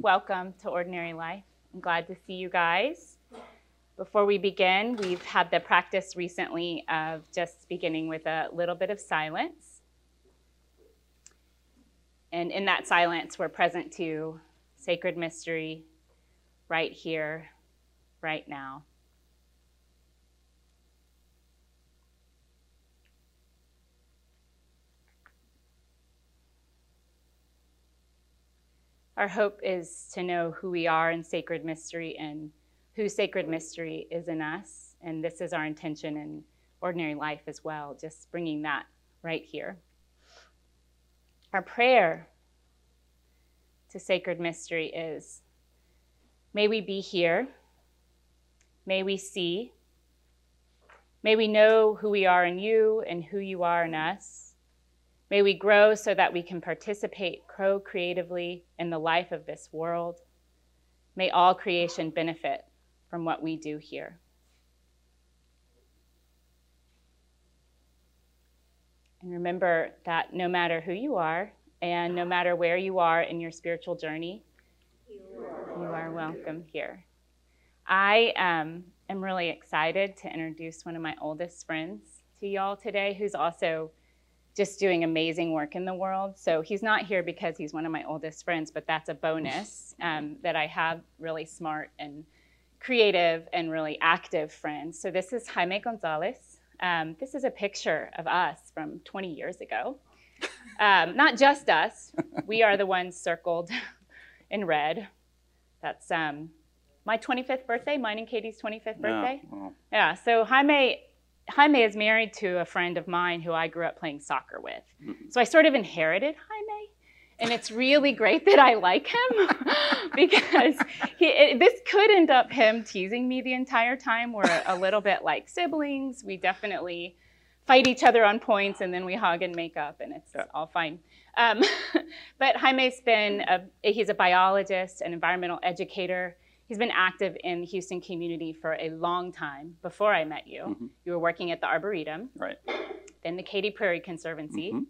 welcome to Ordinary Life. I'm glad to see you guys. Before we begin, we've had the practice recently of just beginning with a little bit of silence. And in that silence, we're present to sacred mystery right here, right now. Our hope is to know who we are in sacred mystery and whose sacred mystery is in us. And this is our intention in ordinary life as well, just bringing that right here. Our prayer to sacred mystery is May we be here. May we see. May we know who we are in you and who you are in us. May we grow so that we can participate co creatively in the life of this world. May all creation benefit from what we do here. And remember that no matter who you are and no matter where you are in your spiritual journey, you are, welcome here. I um, am really excited to introduce one of my oldest friends to y'all today, who's also just doing amazing work in the world. So he's not here because he's one of my oldest friends, but that's a bonus um, that I have really smart and creative and really active friends. So this is Jaime Gonzalez. Um, this is a picture of us from 20 years ago. Um, not just us, we are the ones circled in red. That's um, my 25th birthday, mine and Katie's 25th birthday. Yeah, yeah so Jaime Jaime is married to a friend of mine who I grew up playing soccer with. Mm-hmm. So I sort of inherited Jaime. And it's really great that I like him because he, it, this could end up him teasing me the entire time. We're a little bit like siblings. We definitely fight each other on points and then we hug and make up and it's yeah. all fine. Um, but Jaime's been, a, he's a biologist, an environmental educator he's been active in the Houston community for a long time before I met you. Mm-hmm. You were working at the Arboretum, right? Then the Katy Prairie Conservancy, mm-hmm.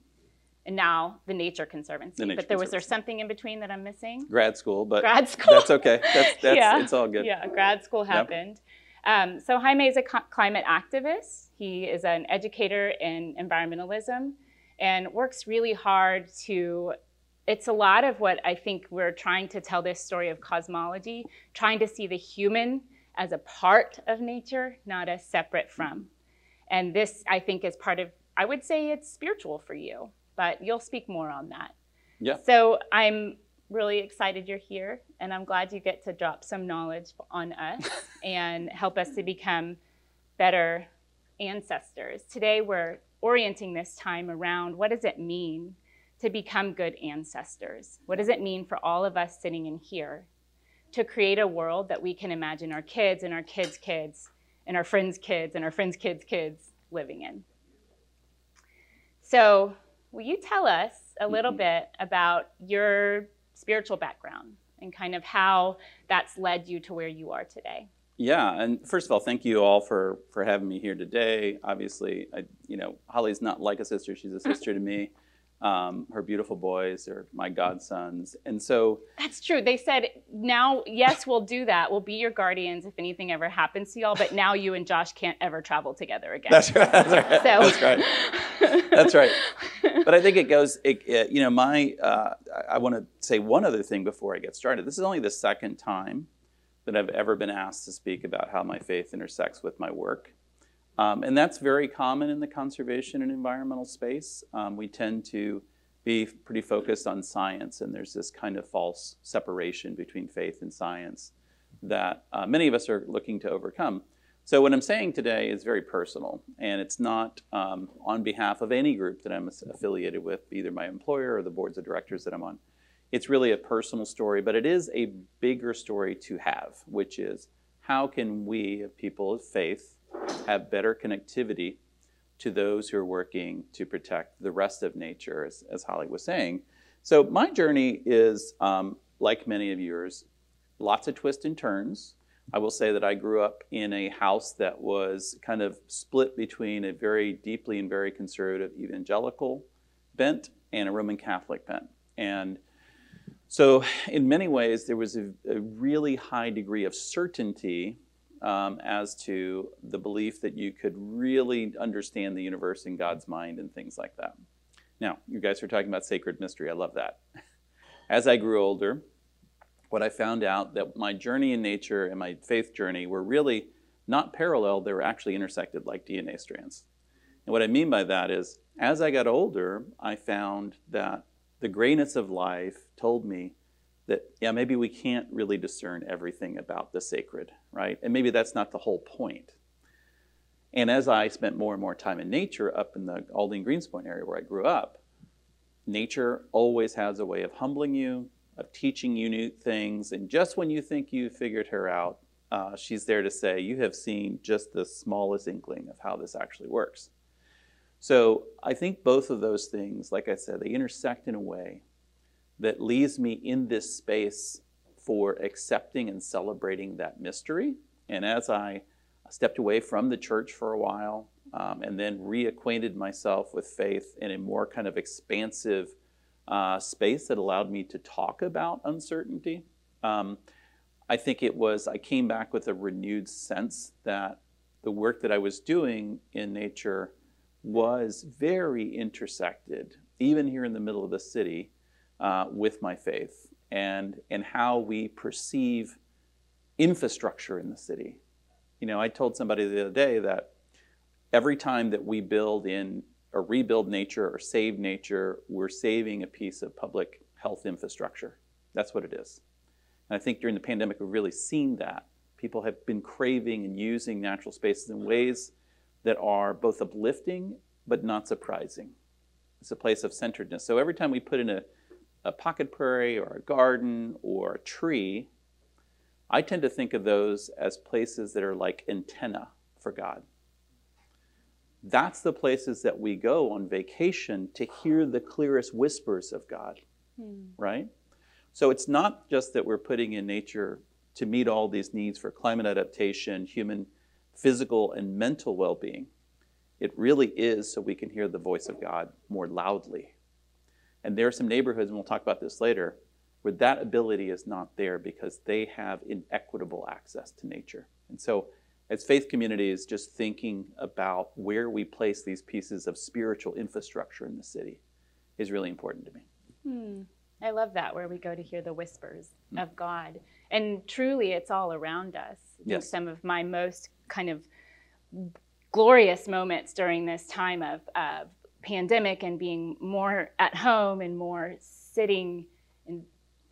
and now the Nature Conservancy. The Nature but there was there something in between that I'm missing? Grad school, but grad school. That's okay. That's, that's yeah. it's all good. Yeah, grad school happened. Yep. Um, so Jaime is a co- climate activist. He is an educator in environmentalism and works really hard to it's a lot of what I think we're trying to tell this story of cosmology, trying to see the human as a part of nature, not as separate from. And this, I think, is part of, I would say it's spiritual for you, but you'll speak more on that. Yeah. So I'm really excited you're here, and I'm glad you get to drop some knowledge on us and help us to become better ancestors. Today, we're orienting this time around what does it mean to become good ancestors? What does it mean for all of us sitting in here to create a world that we can imagine our kids and our kids' kids and our friends' kids and our friends' kids' kids living in? So, will you tell us a little mm-hmm. bit about your spiritual background and kind of how that's led you to where you are today? Yeah, and first of all, thank you all for for having me here today. Obviously, I, you know, Holly's not like a sister; she's a sister to me. Um, her beautiful boys are my godsons. And so That's true. They said, now, yes, we'll do that. We'll be your guardians if anything ever happens to y'all, but now you and Josh can't ever travel together again. That's right. That's right. So. That's right. That's right. But I think it goes, it, it, you know, my, uh, I want to say one other thing before I get started. This is only the second time that I've ever been asked to speak about how my faith intersects with my work. Um, and that's very common in the conservation and environmental space. Um, we tend to be pretty focused on science, and there's this kind of false separation between faith and science that uh, many of us are looking to overcome. So, what I'm saying today is very personal, and it's not um, on behalf of any group that I'm affiliated with, either my employer or the boards of directors that I'm on. It's really a personal story, but it is a bigger story to have, which is how can we, people of faith, have better connectivity to those who are working to protect the rest of nature, as, as Holly was saying. So my journey is, um, like many of yours, lots of twists and turns. I will say that I grew up in a house that was kind of split between a very deeply and very conservative evangelical bent and a Roman Catholic bent. And So, in many ways, there was a, a really high degree of certainty um, as to the belief that you could really understand the universe in God's mind and things like that. Now, you guys are talking about sacred mystery. I love that. As I grew older, what I found out that my journey in nature and my faith journey were really not parallel, they were actually intersected like DNA strands. And what I mean by that is, as I got older, I found that the grayness of life told me that, yeah, maybe we can't really discern everything about the sacred, right? And maybe that's not the whole point. And as I spent more and more time in nature up in the Aldine Greenspoint area where I grew up, nature always has a way of humbling you, of teaching you new things. And just when you think you figured her out, uh, she's there to say, You have seen just the smallest inkling of how this actually works. So I think both of those things, like I said, they intersect in a way that leaves me in this space for accepting and celebrating that mystery. And as I stepped away from the church for a while um, and then reacquainted myself with faith in a more kind of expansive uh, space that allowed me to talk about uncertainty. Um, I think it was, I came back with a renewed sense that the work that I was doing in nature was very intersected, even here in the middle of the city, uh, with my faith and, and how we perceive infrastructure in the city. You know, I told somebody the other day that every time that we build in or rebuild nature or save nature, we're saving a piece of public health infrastructure. That's what it is. And I think during the pandemic, we've really seen that. People have been craving and using natural spaces in ways that are both uplifting but not surprising. It's a place of centeredness. So every time we put in a, a pocket prairie or a garden or a tree, I tend to think of those as places that are like antenna for God. That's the places that we go on vacation to hear the clearest whispers of God, hmm. right? So it's not just that we're putting in nature to meet all these needs for climate adaptation, human physical and mental well being. It really is so we can hear the voice of God more loudly. And there are some neighborhoods, and we'll talk about this later, where that ability is not there because they have inequitable access to nature. And so, as faith communities, just thinking about where we place these pieces of spiritual infrastructure in the city is really important to me. Hmm. I love that, where we go to hear the whispers mm. of God. And truly, it's all around us. Yes. Some of my most kind of glorious moments during this time of uh, pandemic and being more at home and more sitting and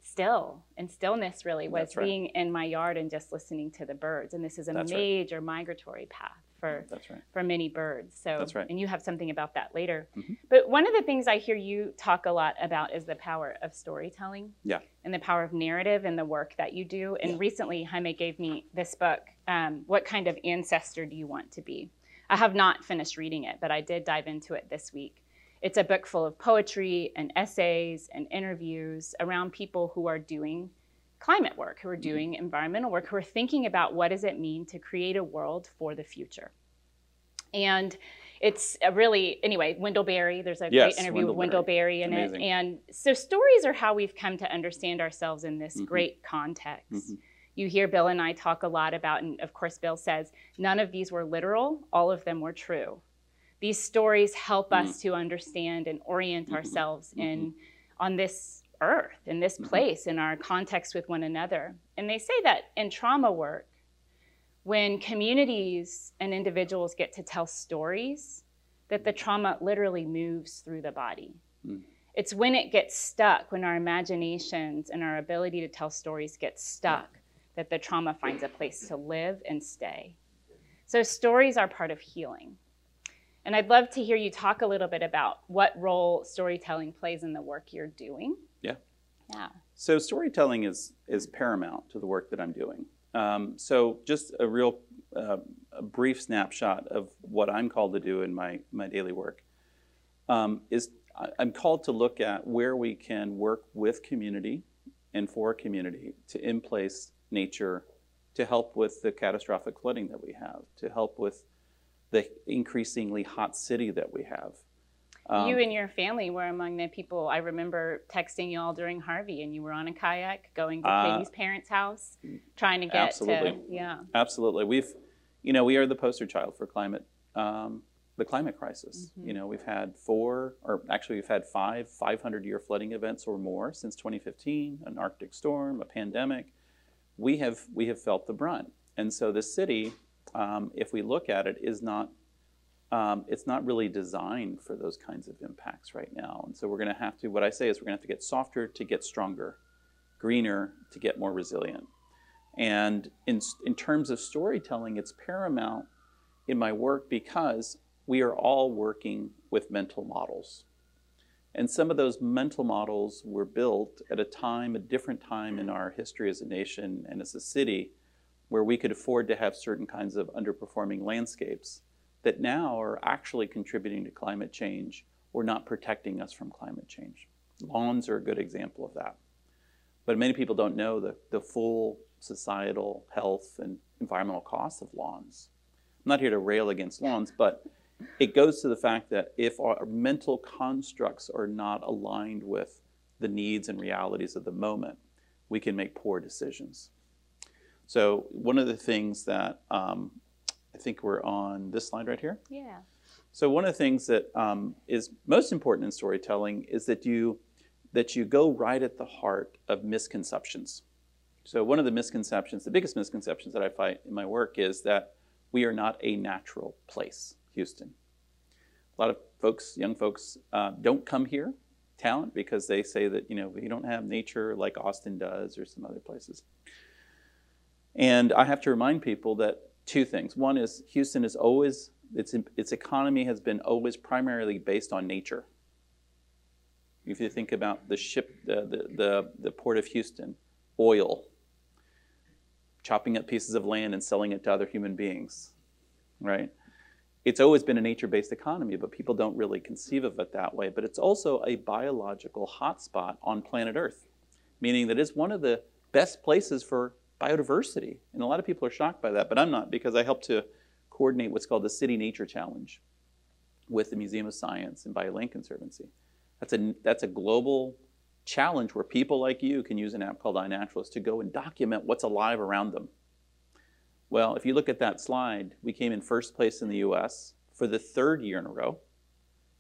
still and stillness really was right. being in my yard and just listening to the birds and this is a That's major right. migratory path for right. for many birds. So and you have something about that later. Mm-hmm. But one of the things I hear you talk a lot about is the power of storytelling. Yeah. And the power of narrative and the work that you do. And yeah. recently Jaime gave me this book, um, What Kind of Ancestor Do You Want to Be? I have not finished reading it, but I did dive into it this week. It's a book full of poetry and essays and interviews around people who are doing climate work, who are doing environmental work, who are thinking about what does it mean to create a world for the future. And it's really anyway wendell berry there's a yes, great interview wendell with wendell berry, in it and so stories are how we've come to understand ourselves in this mm-hmm. great context mm-hmm. You hear bill and i talk a lot about and of course bill says none of these were literal all of them were true these stories help mm-hmm. us to understand and orient mm-hmm. ourselves in mm-hmm. on this earth, in this mm-hmm. place, in our context with one another. And they say that in trauma work, when communities and individuals get to tell stories, that the trauma literally moves through the body. Mm. It's when it gets stuck, when our imaginations and our ability to tell stories get stuck, that the trauma finds a place to live and stay. So, stories are part of healing. And I'd love to hear you talk a little bit about what role storytelling plays in the work you're doing. Yeah. Yeah. So storytelling is is paramount to the work that I'm doing. Um, so just a real uh, a brief snapshot of what I'm called to do in my my daily work um, is I'm called to look at where we can work with community and for community to in place nature to help with the catastrophic flooding that we have, to help with the increasingly hot city that we have. Um, you and your family were among the people I remember texting you all during Harvey, and you were on a kayak going to Uh, Katie's parents' house, trying to get absolutely. to yeah. Absolutely. We've, you know, we are the poster child for climate, um, the climate crisis. Mhm. You know, we've had four, or actually, we've had five 500 year flooding events or more since 2015, an Arctic storm, a pandemic. We have, we have felt the brunt. And so the city, um, if we look at it, is not, um, it's not really designed for those kinds of impacts right now. And so we're going to have to, what I say is we're going to have to get softer to get stronger, greener to get more resilient. And in, in terms of storytelling, it's paramount in my work because we are all working with mental models. And some of those mental models were built at a time, a different time in our history as a nation and as a city, where we could afford to have certain kinds of underperforming landscapes that now are actually contributing to climate change or not protecting us from climate change. Lawns are a good example of that. But many people don't know the, the full societal health and environmental costs of lawns. I'm not here to rail against lawns, but it goes to the fact that if our mental constructs are not aligned with the needs and realities of the moment, we can make poor decisions. So, one of the things that um, I think we're on this slide right here. Yeah. So one of the things that um, is most important in storytelling is that you that you go right at the heart of misconceptions. So one of the misconceptions, the biggest misconceptions that I find in my work is that we are not a natural place, Houston. A lot of folks, young folks, uh, don't come here, talent, because they say that you know we don't have nature like Austin does or some other places. And I have to remind people that two things. One is Houston is always its its economy has been always primarily based on nature. If you think about the ship, the the the, the port of Houston, oil, chopping up pieces of land and selling it to other human beings, right? It's always been a nature-based economy, but people don't really conceive of it that way. But it's also a biological hotspot on planet Earth, meaning that it's one of the best places for biodiversity. And a lot of people are shocked by that, but I'm not because I help to coordinate what's called the City Nature Challenge with the Museum of Science and Bayou Land Conservancy. That's a, that's a global challenge where people like you can use an app called iNaturalist to go and document what's alive around them. Well, if you look at that slide, we came in first place in the US for the third year in a row,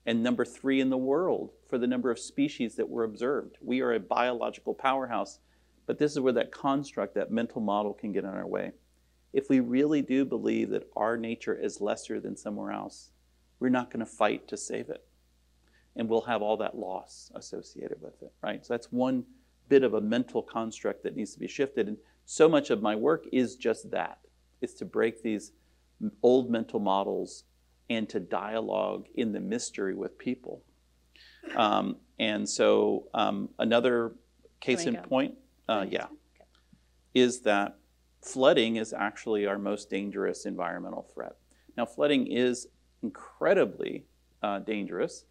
and number three in the world for the number of species that were observed. We are a biological powerhouse, but this is where that construct, that mental model can get in our way. If we really do believe that our nature is lesser than somewhere else, we're not going to fight to save it. And we'll have all that loss associated with it, right? So that's one bit of a mental construct that needs to be shifted. And so much of my work is just that it's to break these old mental models and to dialogue in the mystery with people. Um, and so, um, another case in go? point, uh, yeah, go? is that flooding is actually our most dangerous environmental threat. Now, flooding is incredibly uh, dangerous,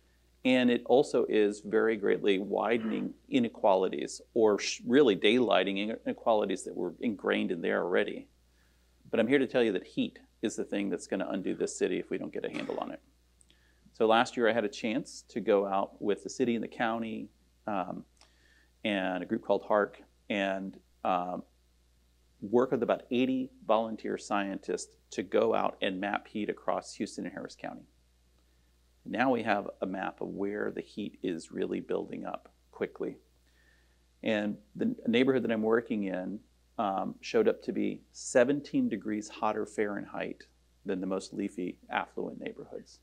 and it also is very greatly widening inequalities or sh- really daylighting inequalities that were ingrained in there already. But I'm here to tell you that heat is the thing that's going to undo this city if we don't get a handle on it. So last year I had a chance to go out with the city and the county um, and a group called HARC and um, work with about 80 volunteer scientists to go out and map heat across Houston and Harris County. Now we have a map of where the heat is really building up quickly. And the neighborhood that I'm working in um, showed up to be 17 degrees hotter Fahrenheit than the most leafy, affluent neighborhoods.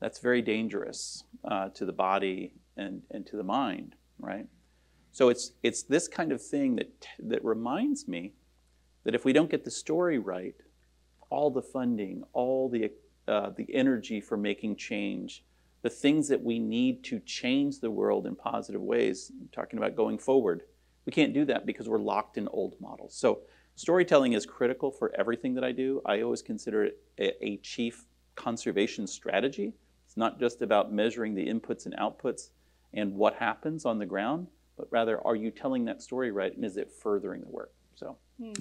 That's very dangerous uh, to the body and, and to the mind, right? So it's, it's this kind of thing that, that reminds me that if we don't get the story right, all the funding, all the, uh, the energy for making change, the things that we need to change the world in positive ways, talking about going forward, we can't do that because we're locked in old models. So storytelling is critical for everything that I do. I always consider it a, a chief conservation strategy. It's not just about measuring the inputs and outputs and what happens on the ground, but rather, are you telling that story right and is it furthering the work? So, hmm.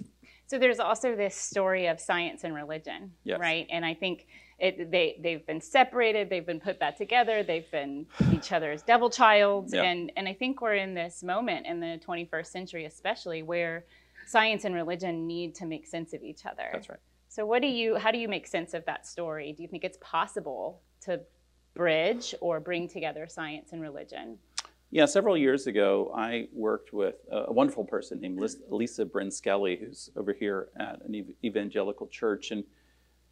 So there's also this story of science and religion, Yes. right? And I think it, they they've been separated, they've been put back together, they've been each other's devil childs, Yeah. and and I think we're in this moment in the 21st century, especially where science and religion need to make sense of each other. That's right. So what do you how do you make sense of that story? Do you think it's possible to bridge or bring together science and religion? Yeah, several years ago, I worked with a wonderful person named Lis- Lisa Bryn Skelly, who's over here at an evangelical church. And,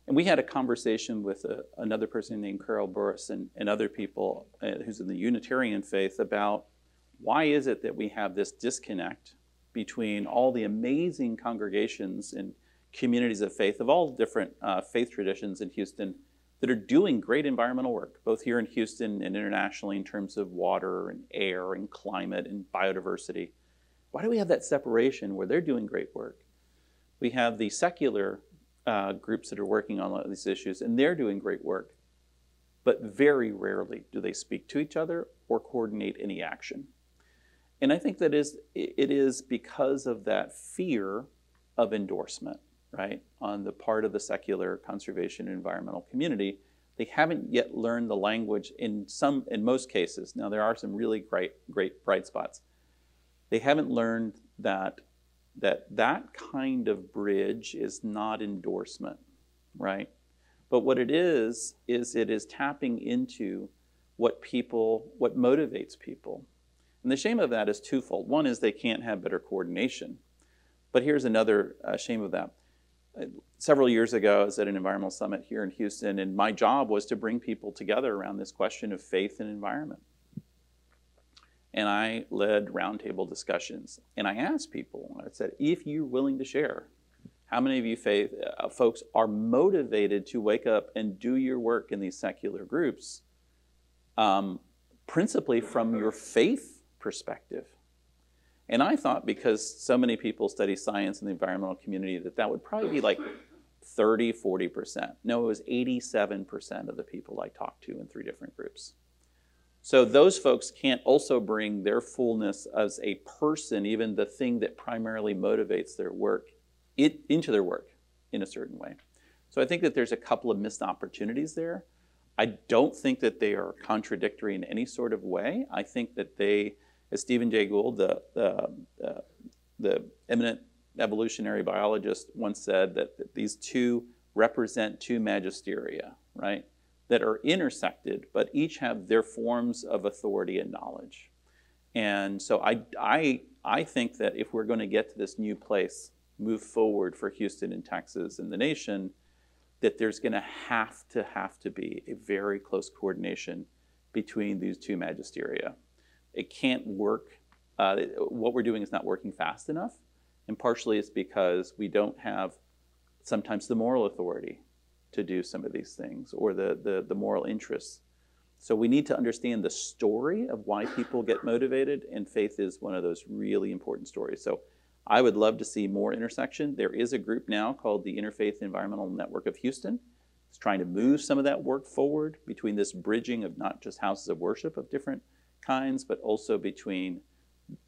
and we had a conversation with a, another person named Carol Burris and, and other people uh, who's in the Unitarian faith about why is it that we have this disconnect between all the amazing congregations and communities of faith of all different uh, faith traditions in Houston that are doing great environmental work, both here in Houston and internationally in terms of water and air and climate and biodiversity. Why do we have that separation where they're doing great work? We have the secular uh, groups that are working on these issues, and they're doing great work, but very rarely do they speak to each other or coordinate any action. And I think that is it is because of that fear of endorsement right, on the part of the secular conservation and environmental community. They haven't yet learned the language in some, in most cases. Now there are some really great, great bright spots. They haven't learned that that that kind of bridge is not endorsement, right? But what it is is it is tapping into what people, what motivates people. And the shame of that is twofold. One is they can't have better coordination. But here's another uh, shame of that several years ago, I was at an environmental summit here in Houston, and my job was to bring people together around this question of faith and environment. And I led roundtable discussions, and I asked people, I said, if you're willing to share, how many of you faith, uh, folks are motivated to wake up and do your work in these secular groups, um, principally from your faith perspective? And I thought because so many people study science in the environmental community that that would probably be like 30, 40%. No, it was 87% of the people I talked to in three different groups. So those folks can't also bring their fullness as a person, even the thing that primarily motivates their work, it, into their work in a certain way. So I think that there's a couple of missed opportunities there. I don't think that they are contradictory in any sort of way. I think that they as Stephen Jay Gould, the, uh, the eminent evolutionary biologist, once said that, that these two represent two magisteria, right? That are intersected, but each have their forms of authority and knowledge. And so I, I, I think that if we're going to get to this new place, move forward for Houston and Texas and the nation, that there's going to have to have to be a very close coordination between these two magisteria it can't work. Uh, what we're doing is not working fast enough, and partially it's because we don't have sometimes the moral authority to do some of these things or the, the, the moral interests. So we need to understand the story of why people get motivated, and faith is one of those really important stories. So I would love to see more intersection. There is a group now called the Interfaith Environmental Network of Houston. It's trying to move some of that work forward between this bridging of not just houses of worship of different kinds, but also between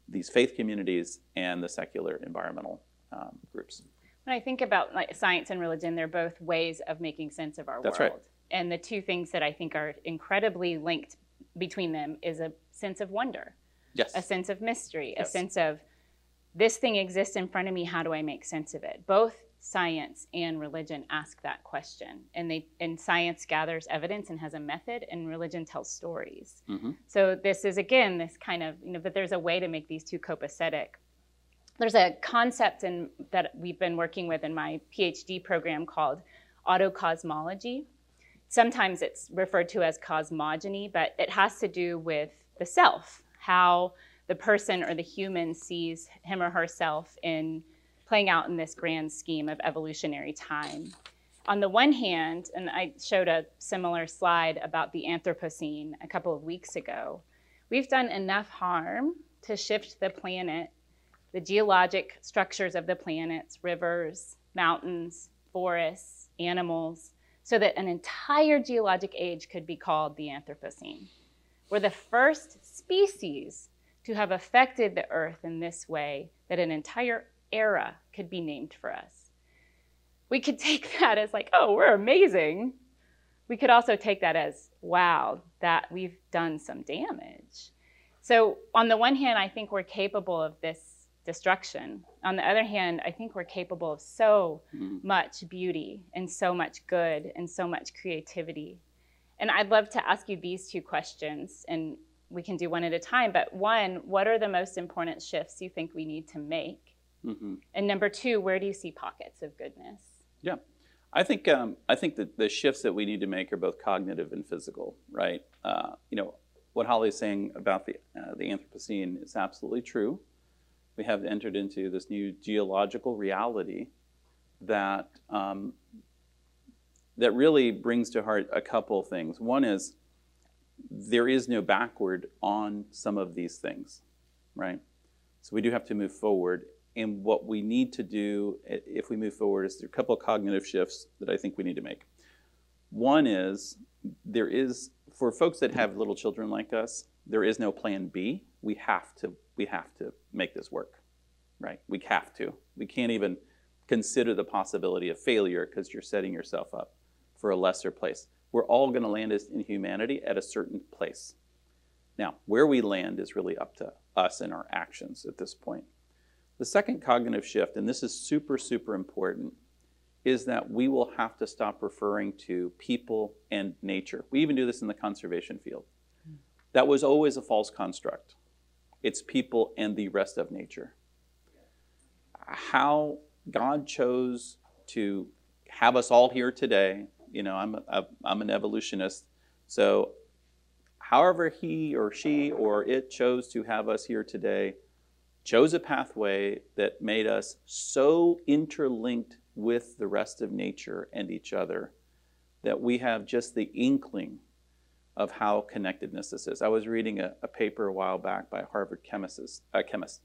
these faith communities and the secular environmental um, groups. When I think about like science and religion, they're both ways of making sense of our That's world. right. And the two things that I think are incredibly linked between them is a sense of wonder, Yes. a sense of mystery, Yes. a sense of this thing exists in front of me, how do I make sense of it? Both science and religion ask that question. And they and science gathers evidence and has a method and religion tells stories. hmm So this is again this kind of you know, but there's a way to make these two copacetic. There's a concept in that we've been working with in my PhD program called autocosmology. Sometimes it's referred to as cosmogony, but it has to do with the self, how the person or the human sees him or herself in playing out in this grand scheme of evolutionary time. On the one hand, and I showed a similar slide about the Anthropocene a couple of weeks ago, we've done enough harm to shift the planet, the geologic structures of the planets, rivers, mountains, forests, animals, so that an entire geologic age could be called the Anthropocene. We're the first species to have affected the earth in this way that an entire era could be named for us. We could take that as like, oh, we're amazing. we could also take that as, wow, that we've done some damage. So, on the one hand, I think we're capable of this destruction. On the other hand, I think we're capable of so mm. much beauty and so much good and so much creativity. And I'd love to ask you these two questions, and we can do one at a time. But one, what are the most important shifts you think we need to make? Mm-hmm. And number two, where do you see pockets of goodness? Yeah. I think um, I think that the shifts that we need to make are both cognitive and physical, right? Uh, you know, what Holly's saying about the uh, the Anthropocene is absolutely true. We have entered into this new geological reality that um, that really brings to heart a couple things. One is there is no backward on some of these things, right? So we do have to move forward. And what we need to do if we move forward is there a couple of cognitive shifts that I think we need to make. One is there is for folks that have little children like us, there is no plan B. We have to we have to make this work. Right? We have to. We can't even consider the possibility of failure because you're setting yourself up for a lesser place. We're all going to land in humanity at a certain place. Now, where we land is really up to us and our actions at this point. The second cognitive shift, and this is super, super important, is that we will have to stop referring to people and nature. We even do this in the conservation field. Hmm. That was always a false construct. It's people and the rest of nature. How God chose to have us all here today, you know, I'm, a, I'm an evolutionist, so however he or she or it chose to have us here today, chose a pathway that made us so interlinked with the rest of nature and each other that we have just the inkling of how connectedness this is. I was reading a, a paper a while back by a Harvard chemist, uh, chemist,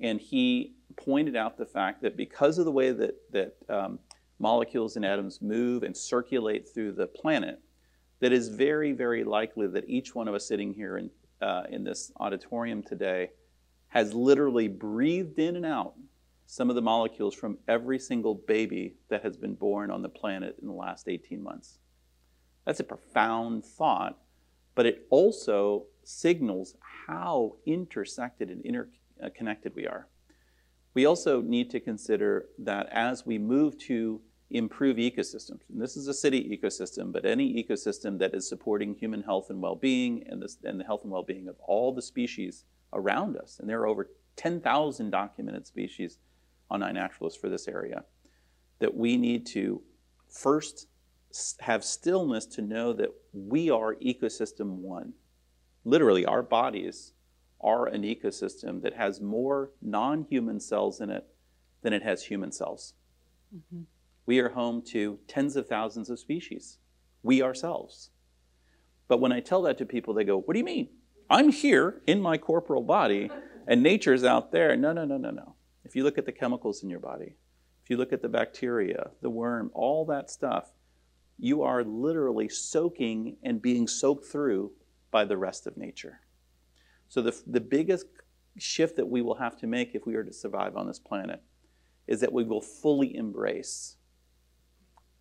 and he pointed out the fact that because of the way that, that um, molecules and atoms move and circulate through the planet, that is very, very likely that each one of us sitting here in, uh, in this auditorium today has literally breathed in and out some of the molecules from every single baby that has been born on the planet in the last 18 months. That's a profound thought, but it also signals how intersected and interconnected we are. We also need to consider that as we move to improve ecosystems, and this is a city ecosystem, but any ecosystem that is supporting human health and well being and, and the health and well being of all the species around us, and there are over 10,000 documented species on iNaturalist for this area, that we need to first have stillness to know that we are ecosystem one. Literally, our bodies are an ecosystem that has more non human cells in it than it has human cells. Mm-hmm. We are home to tens of thousands of species, we ourselves. But when I tell that to people, they go, What do you mean? I'm here in my corporal body, and nature's out there. No, no, no, no, no. If you look at the chemicals in your body, if you look at the bacteria, the worm, all that stuff, you are literally soaking and being soaked through by the rest of nature. So, the, the biggest shift that we will have to make if we are to survive on this planet is that we will fully embrace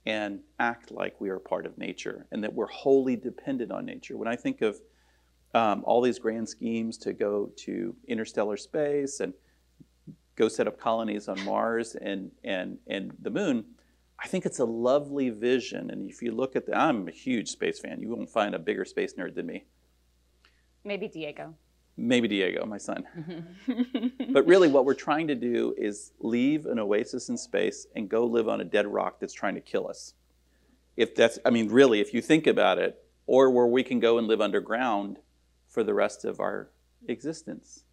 and act like we are part of nature and that we're wholly dependent on nature. When I think of um, all these grand schemes to go to interstellar space and go set up colonies on Mars and, and, and the moon, I think it's a lovely vision. And if you look at the, I'm a huge space fan. You won't find a bigger space nerd than me. Maybe Diego. Maybe Diego, my son. but really, what we're trying to do is leave an oasis in space and go live on a dead rock that's trying to kill us. If that's, I mean, really, if you think about it, or where we can go and live underground for the rest of our existence.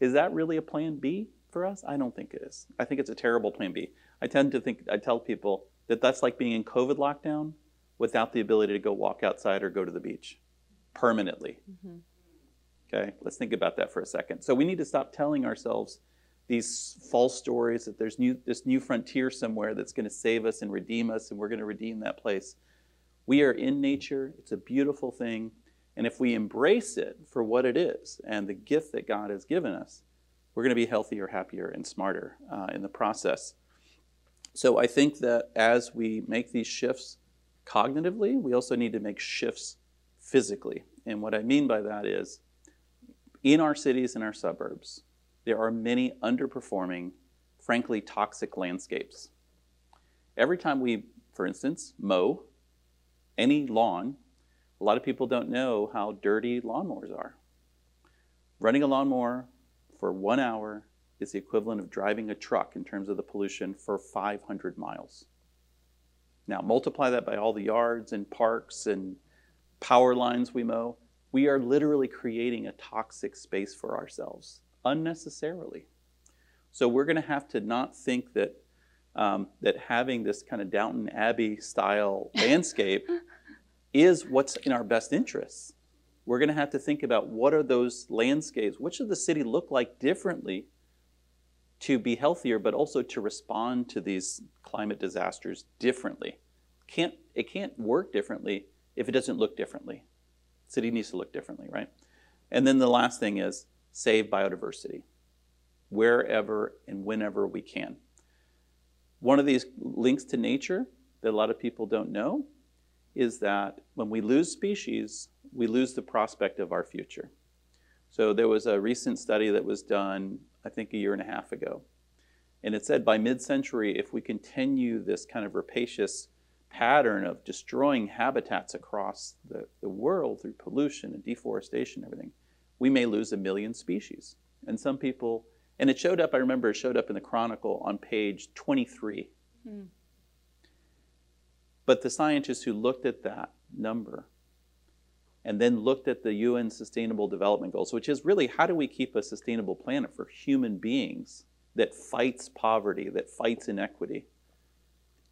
Is that really a plan B? For us? I don't think it is. I think it's a terrible plan B. I tend to think, I tell people that that's like being in COVID lockdown without the ability to go walk outside or go to the beach permanently. Mm-hmm. Okay, let's think about that for a second. So we need to stop telling ourselves these false stories that there's new, this new frontier somewhere that's going to save us and redeem us, and we're going to redeem that place. We are in nature, it's a beautiful thing. And if we embrace it for what it is and the gift that God has given us, we're going to be healthier, happier, and smarter uh, in the process. So I think that as we make these shifts cognitively, we also need to make shifts physically. And what I mean by that is in our cities and our suburbs, there are many underperforming, frankly, toxic landscapes. Every time we, for instance, mow any lawn, a lot of people don't know how dirty lawnmowers are. Running a lawnmower for one hour is the equivalent of driving a truck in terms of the pollution for 500 miles. Now, multiply that by all the yards and parks and power lines we mow. We are literally creating a toxic space for ourselves unnecessarily. So we're going to have to not think that um, that having this kind of Downton Abbey style landscape is what's in our best interests. We're going to have to think about what are those landscapes, what should the city look like differently to be healthier, but also to respond to these climate disasters differently. Can't, it can't work differently if it doesn't look differently. city needs to look differently, right? And then the last thing is save biodiversity wherever and whenever we can. One of these links to nature that a lot of people don't know is that when we lose species, we lose the prospect of our future. So there was a recent study that was done, I think, a year and a half ago. And it said by mid century, if we continue this kind of rapacious pattern of destroying habitats across the, the world through pollution and deforestation and everything, we may lose a million species. And some people, and it showed up, I remember it showed up in the Chronicle on page 23. Hmm. But the scientists who looked at that number and then looked at the UN Sustainable Development Goals, which is really how do we keep a sustainable planet for human beings that fights poverty, that fights inequity.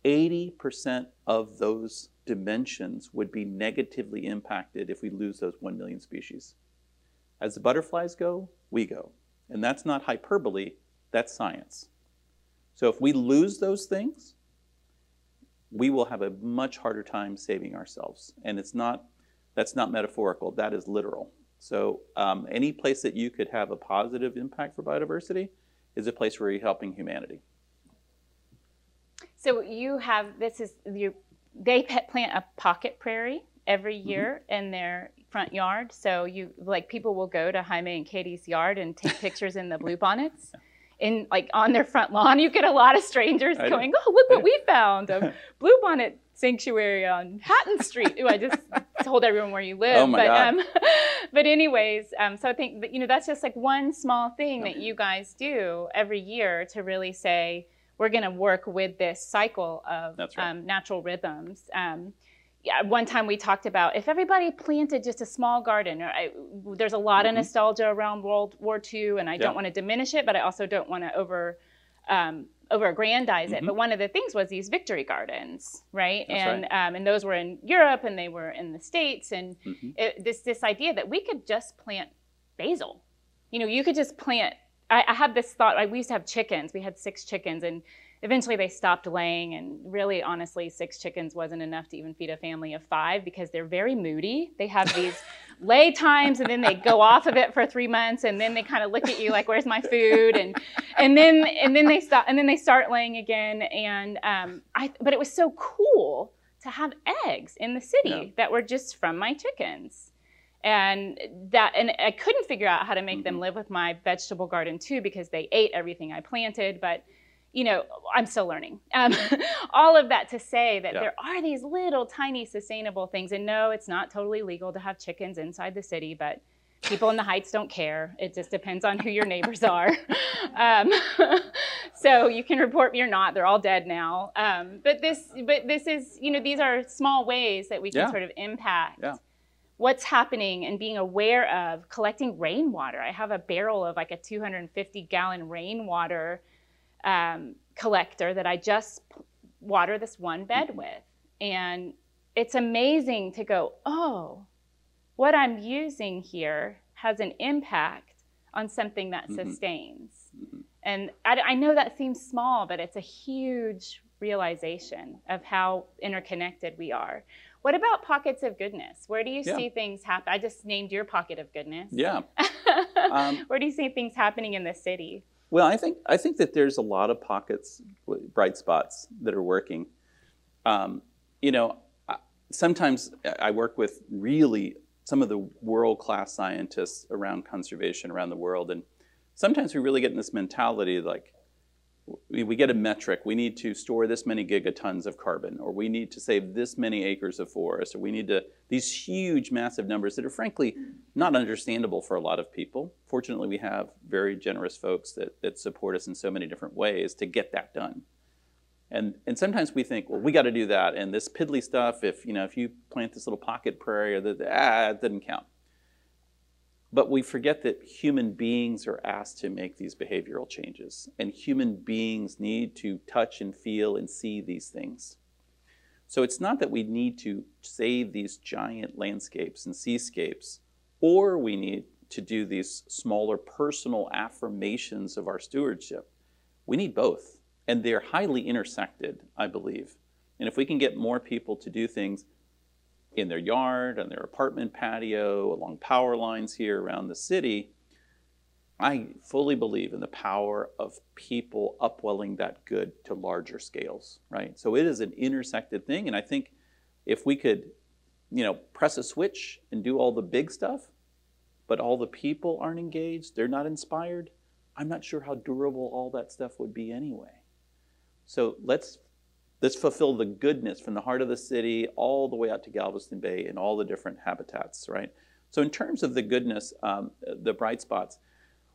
80% of those dimensions would be negatively impacted if we lose those 1 million species. As the butterflies go, we go. And that's not hyperbole, that's science. So if we lose those things, we will have a much harder time saving ourselves. And it's not, that's not metaphorical, that is literal. So um, any place that you could have a positive impact for biodiversity is a place where you're helping humanity. So you have, this is, you, they plant a pocket prairie every mm-hmm. year mm-hmm. in their front yard. So you like people will go to Jaime and Katie's yard and take pictures in the bluebonnets. In like on their front lawn, you get a lot of strangers I going, "Oh, look what we found! A bluebonnet sanctuary on Hatton Street." Ooh, I just told everyone where you live. Oh my but, God. Um, but anyways, um, so I think that, you know that's just like one small thing that you guys do every year to really say we're going to work with this cycle of right. um, natural rhythms. Um, yeah, one time we talked about if everybody planted just a small garden. I, there's a lot mm-hmm. of nostalgia around World War II, and I yeah. don't want to diminish it, but I also don't want to over um, over aggrandize it. Mm-hmm. But one of the things was these victory gardens, right? That's and right. Um, and those were in Europe, and they were in the states, and mm-hmm. it, this this idea that we could just plant basil. You know, you could just plant. I, I had this thought. I, we used to have chickens. We had six chickens, and eventually they stopped laying and really honestly six chickens wasn't enough to even feed a family of five because they're very moody. They have these lay times and then they go off of it for three months and then they kind of look at you like where's my food? And and then and then they stop and then they start laying again. And um, I but it was so cool to have eggs in the city yeah. that were just from my chickens. And that and i couldn't figure out how to make mm-hmm. them live with my vegetable garden too because they ate everything i planted. But you know, I'm still learning. Um, all of that to say that yeah. there are these little tiny sustainable things. And no, it's not totally legal to have chickens inside the city, but people in the heights don't care. It just depends on who your neighbors are. Um, so you can report me or not. They're all dead now. Um, but this, but this is, you know, these are small ways that we can yeah. sort of impact. Yeah. What's happening and being aware of collecting rainwater. I have a barrel of like a 250 gallon rainwater um, collector that I just water this one bed mm-hmm. with. And it's amazing to go, oh, what I'm using here has an impact on something that mm-hmm. sustains. Mm-hmm. And I, I, know that seems small, but it's a huge realization of how interconnected we are. What about pockets of goodness? Where do you yeah. see things happen? I just named your pocket of goodness. Yeah. um, Where do you see things happening in the city? Well, I think I think that there's a lot of pockets, bright spots that are working. Um, you know, sometimes I work with really some of the world class scientists around conservation around the world, and sometimes we really get in this mentality like, we, get a metric, we need to store this many gigatons of carbon, or we need to save this many acres of forest, or we need to, these huge, massive numbers that are frankly not understandable for a lot of people. Fortunately, we have very generous folks that, that support us in so many different ways to get that done. And, and sometimes we think, well, we got to do that, and this piddly stuff, if, you know, if you plant this little pocket prairie, or the, ah, it doesn't count. But we forget that human beings are asked to make these behavioral changes, and human beings need to touch and feel and see these things. So it's not that we need to save these giant landscapes and seascapes, or we need to do these smaller personal affirmations of our stewardship. We need both, and they're highly intersected, I believe. And if we can get more people to do things in their yard, on their apartment patio, along power lines here around the city, I fully believe in the power of people upwelling that good to larger scales, right? So it is an intersected thing, and I think if we could, you know, press a switch and do all the big stuff, but all the people aren't engaged, they're not inspired, I'm not sure how durable all that stuff would be anyway. So let's Let's fulfill the goodness from the heart of the city all the way out to Galveston Bay and all the different habitats, right? So, in terms of the goodness, um, the bright spots,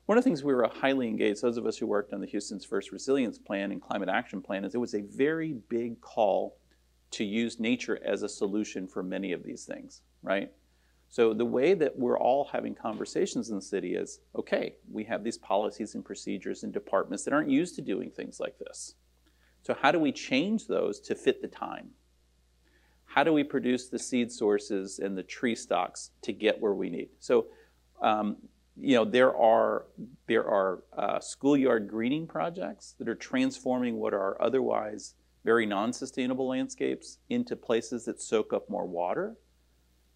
one of the things we were highly engaged, those of us who worked on the Houston's first resilience plan and climate action plan, is it was a very big call to use nature as a solution for many of these things, right? So the way that we're all having conversations in the city is, okay, we have these policies and procedures and departments that aren't used to doing things like this. So, how do we change those to fit the time? How do we produce the seed sources and the tree stocks to get where we need? So, um, you know, there are there are uh, schoolyard greening projects that are transforming what are otherwise very non-sustainable landscapes into places that soak up more water,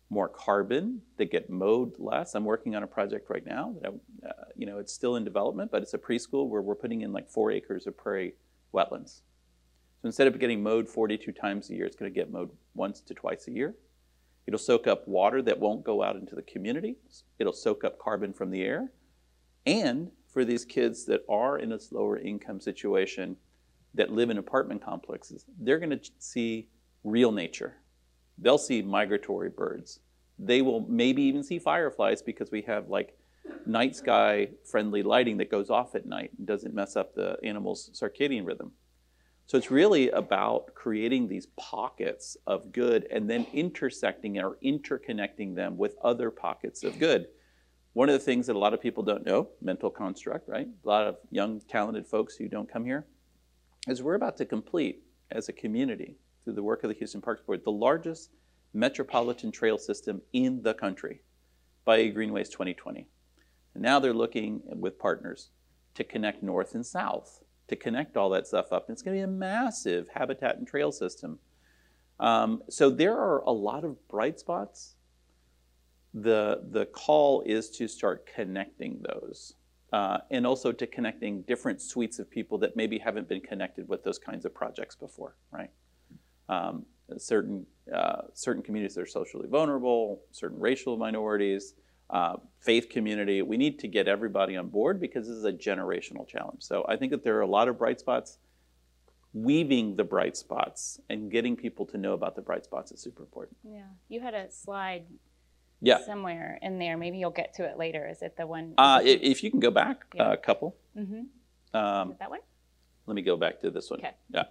more carbon, that get mowed less. I'm working on a project right now that I, uh, you know it's still in development, but it's a preschool where we're putting in like four acres of prairie wetlands so instead of getting mowed 42 times a year, it's going to get mowed once to twice a year. It'll soak up water that won't go out into the community. It'll soak up carbon from the air. And for these kids that are in a lower income situation that live in apartment complexes, they're going to see real nature. They'll see migratory birds. They will maybe even see fireflies because we have like night sky friendly lighting that goes off at night and doesn't mess up the animal's circadian rhythm. So it's really about creating these pockets of good and then intersecting or interconnecting them with other pockets of good. One of the things that a lot of people don't know, mental construct, right? A lot of young, talented folks who don't come here, is we're about to complete as a community through the work of the Houston Parks Board the largest metropolitan trail system in the country by Greenways 2020. And now they're looking with partners to connect north and south to connect all that stuff up. And it's going to be a massive habitat and trail system. Um, so there are a lot of bright spots. The, the call is to start connecting those. Uh, and also to connecting different suites of people that maybe haven't been connected with those kinds of projects before, right? Um, certain, uh, certain communities that are socially vulnerable, certain racial minorities, uh, faith community. We need to get everybody on board because this is a generational challenge. So I think that there are a lot of bright spots. Weaving the bright spots and getting people to know about the bright spots is super important. Yeah, you had a slide yeah. somewhere in there. Maybe you'll get to it later. Is it the one? Uh, if you can go back yeah. a couple. Mm-hmm. Um, that one? Let me go back to this one. Okay. Yeah.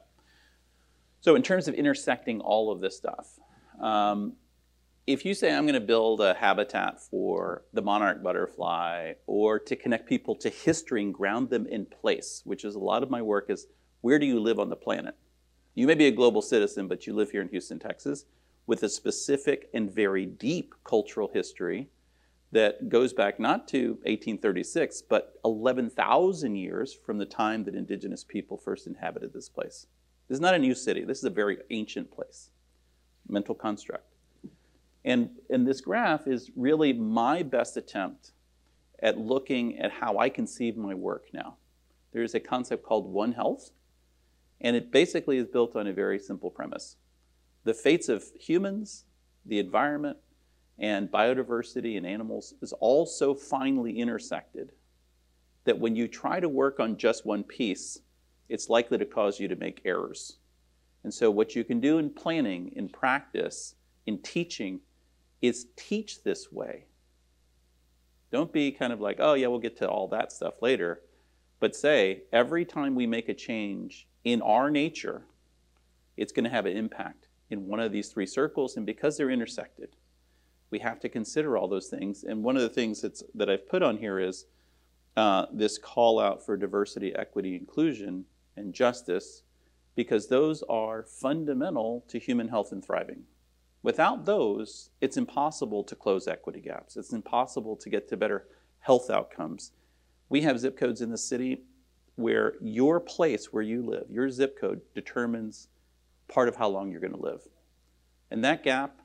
So in terms of intersecting all of this stuff, um, if you say I'm going to build a habitat for the monarch butterfly or to connect people to history and ground them in place, which is a lot of my work is where do you live on the planet? You may be a global citizen, but you live here in Houston, Texas, with a specific and very deep cultural history that goes back not to 1836, but 11,000 years from the time that indigenous people first inhabited this place. This is not a new city. This is a very ancient place. Mental construct. And, and this graph is really my best attempt at looking at how I conceive my work now. There's a concept called One Health, and it basically is built on a very simple premise. the fates of humans, the environment, and biodiversity and animals is all so finely intersected that when you try to work on just one piece, it's likely to cause you to make errors. And so, what you can do in planning, in practice, in teaching, is teach this way. Don't be kind of like, oh, yeah, we'll get to all that stuff later. But say, every time we make a change in our nature, it's going to have an impact in one of these three circles. And because they're intersected, we have to consider all those things. And one of the things that's, that I've put on here is uh, this call out for diversity, equity, inclusion, and justice, because those are fundamental to human health and thriving. Without those, it's impossible to close equity gaps. It's impossible to get to better health outcomes. We have zip codes in the city where your place where you live, your zip code, determines part of how long you're going to live. And that gap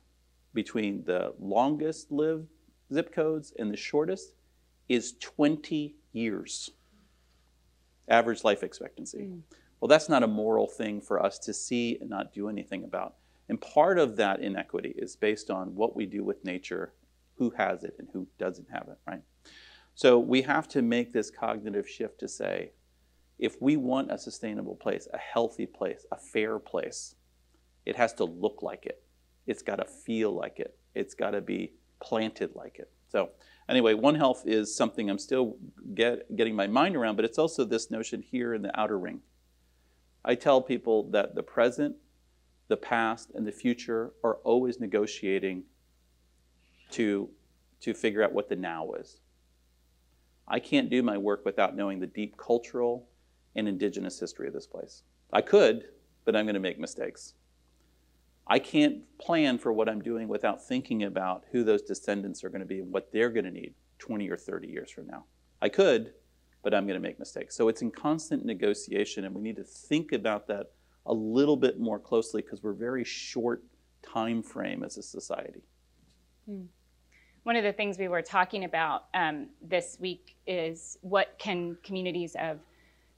between the longest lived zip codes and the shortest is 20 years average life expectancy. Mm. Well, that's not a moral thing for us to see and not do anything about. And part of that inequity is based on what we do with nature, who has it and who doesn't have it, right? So we have to make this cognitive shift to say, if we want a sustainable place, a healthy place, a fair place, it has to look like it. It's got to feel like it. It's got to be planted like it. So anyway, One Health is something I'm still get, getting my mind around, but it's also this notion here in the outer ring. I tell people that the present, the past, and the future are always negotiating to, to figure out what the now is. I can't do my work without knowing the deep cultural and indigenous history of this place. I could, but I'm going to make mistakes. I can't plan for what I'm doing without thinking about who those descendants are going to be and what they're going to need 20 or 30 years from now. I could, but I'm going to make mistakes. So it's in constant negotiation, and we need to think about that a little bit more closely because we're very short time frame as a society. Hmm. One of the things we were talking about um, this week is what can communities of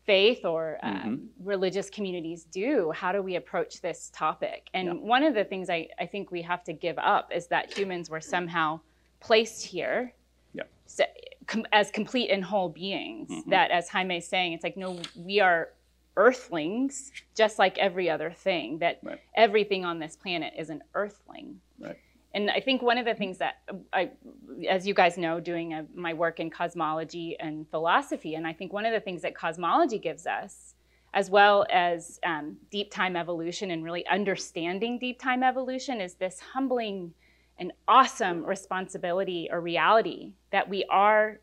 faith or um, mm-hmm. religious communities do? How do we approach this topic? And yeah. one of the things I, I think we have to give up is that humans were somehow placed here yeah. so, com- as complete and whole beings. Mm-hmm. That, as Jaime is saying, it's like, no, we are earthlings just like every other thing, that right. everything on this planet is an earthling. Right. And I think one of the things that I, as you guys know, doing a, my work in cosmology and philosophy, and I think one of the things that cosmology gives us, as well as um, deep time evolution and really understanding deep time evolution, is this humbling and awesome responsibility or reality that we are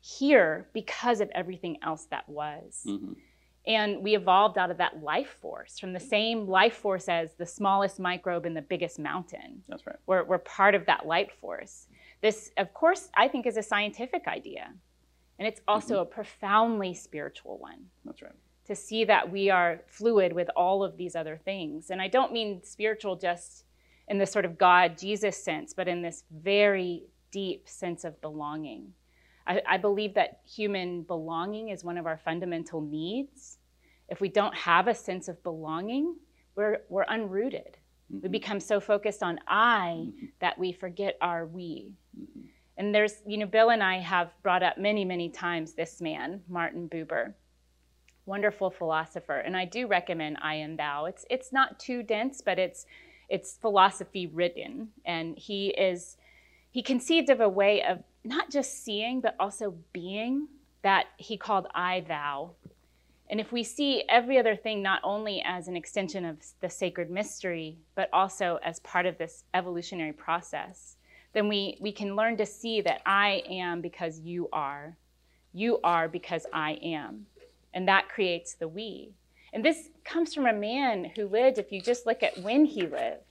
here because of everything else that was. Mm-hmm. And we evolved out of that life force, from the same life force as the smallest microbe in the biggest mountain. That's right. We're, we're part of that life force. This, of course, I think is a scientific idea. And it's also mm-hmm. a profoundly spiritual one. That's right. To see that we are fluid with all of these other things. And I don't mean spiritual just in the sort of God Jesus sense, but in this very deep sense of belonging. I, I believe that human belonging is one of our fundamental needs. If we don't have a sense of belonging, we're, we're unrooted. Mm-hmm. We become so focused on I mm-hmm. that we forget our we. Mm-hmm. And there's, you know, Bill and I have brought up many, many times this man, Martin Buber, wonderful philosopher. And I do recommend I and Thou. It's, it's not too dense, but it's, it's philosophy written. And he is, he conceived of a way of not just seeing, but also being that he called I thou. And if we see every other thing not only as an extension of the sacred mystery, but also as part of this evolutionary process, then we, we can learn to see that I am because you are. You are because I am. And that creates the we. And this comes from a man who lived, if you just look at when he lived,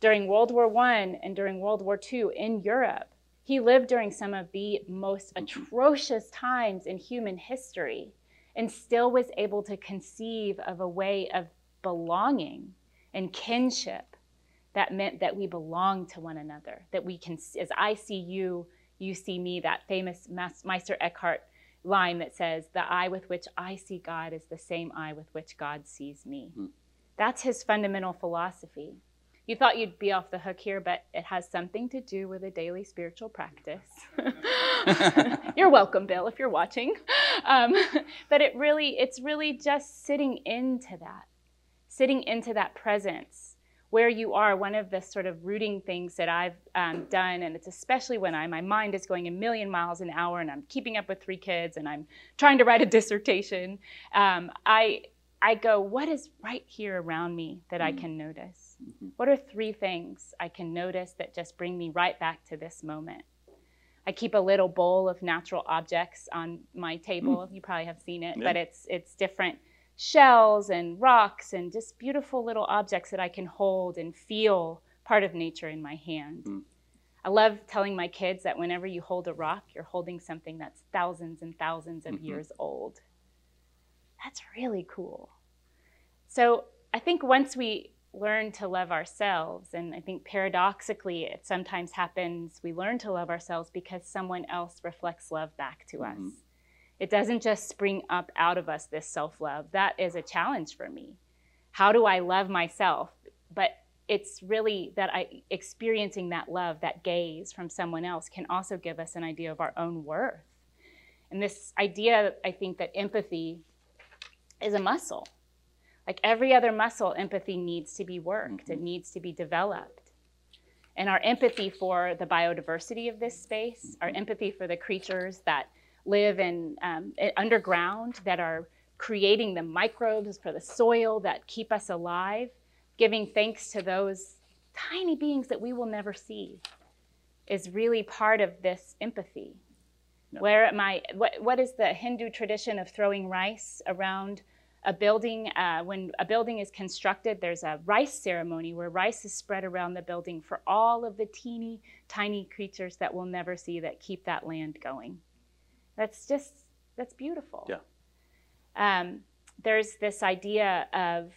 during World War I and during World War II in Europe he lived during some of the most atrocious times in human history and still was able to conceive of a way of belonging and kinship that meant that we belong to one another, that we can, as I see you, you see me, that famous Meister Eckhart line that says, The eye with which I see God is the same eye with which God sees me. Mm. That's his fundamental philosophy. You thought you'd be off the hook here, but it has something to do with a daily spiritual practice. you're welcome, Bill, if you're watching. Um, but it really, it's really just sitting into that, sitting into that presence where you are. One of the sort of rooting things that I've um, done, and it's especially when I, my mind is going a million miles an hour, and I'm keeping up with three kids, and I'm trying to write a dissertation. Um, I I go, what is right here around me that I mm-hmm. can notice? Mm-hmm. What are three things I can notice that just bring me right back to this moment? I keep a little bowl of natural objects on my table. Mm. You probably have seen it, yeah. but it's it's different shells and rocks and just beautiful little objects that I can hold and feel part of nature in my hand. Mm. I love telling my kids that whenever you hold a rock, you're holding something that's thousands and thousands of mm-hmm. years old that's really cool. So I think once we learn to love ourselves, and I think paradoxically it sometimes happens, we learn to love ourselves because someone else reflects love back to mm-hmm. us. It doesn't just spring up out of us, this self love. That is a challenge for me. How do I love myself? But it's really that I experiencing that love, that gaze from someone else can also give us an idea of our own worth. And this idea, I think that empathy is a muscle. Like every other muscle, empathy needs to be worked, mm-hmm. it needs to be developed. And our empathy for the biodiversity of this space, our empathy for the creatures that live in um, underground, that are creating the microbes for the soil that keep us alive, giving thanks to those tiny beings that we will never see, is really part of this empathy. Where am I? What, what is the Hindu tradition of throwing rice around a building? Uh, when a building is constructed, there's a rice ceremony where rice is spread around the building for all of the teeny tiny creatures that we'll never see that keep that land going. That's just, that's beautiful. Yeah. Um, there's this idea of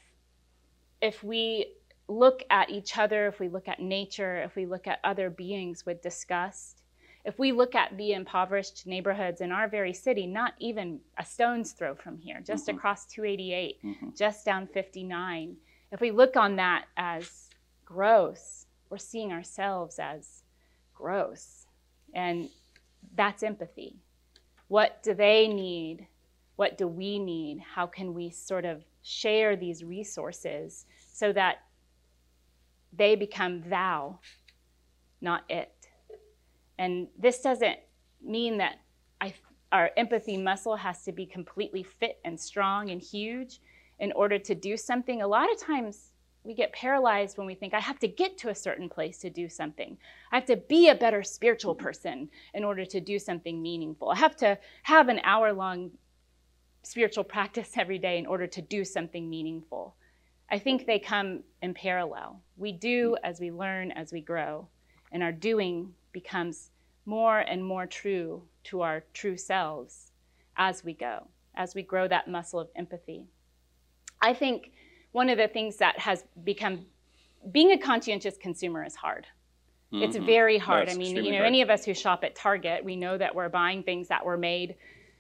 if we look at each other, if we look at nature, if we look at other beings with disgust, if we look at the impoverished neighborhoods in our very city, not even a stone's throw from here, just mm-hmm. across 288, mm-hmm. just down 59, if we look on that as gross, we're seeing ourselves as gross. And that's empathy. What do they need? What do we need? How can we sort of share these resources so that they become thou, not it? And this doesn't mean that I, our empathy muscle has to be completely fit and strong and huge in order to do something. A lot of times we get paralyzed when we think, I have to get to a certain place to do something. I have to be a better spiritual person in order to do something meaningful. I have to have an hour long spiritual practice every day in order to do something meaningful. I think they come in parallel. We do as we learn, as we grow, and our doing becomes more and more true to our true selves as we go, as we grow that muscle of empathy. I think one of the things that has become being a conscientious consumer is hard. Mm-hmm. It's very hard. I mean, you know, hard. any of us who shop at Target, we know that we're buying things that were made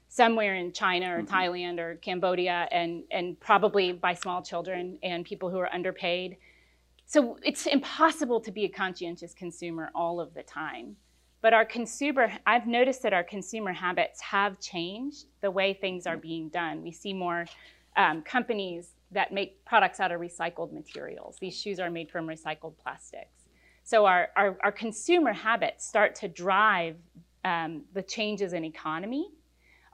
somewhere in China or mm-hmm. Thailand or Cambodia and, and probably by small children and people who are underpaid. So it's impossible to be a conscientious consumer all of the time. But our consumer, I've noticed that our consumer habits have changed the way things are being done. We see more um, companies that make products out of recycled materials. These shoes are made from recycled plastics. So our, our, our consumer habits start to drive um, the changes in economy.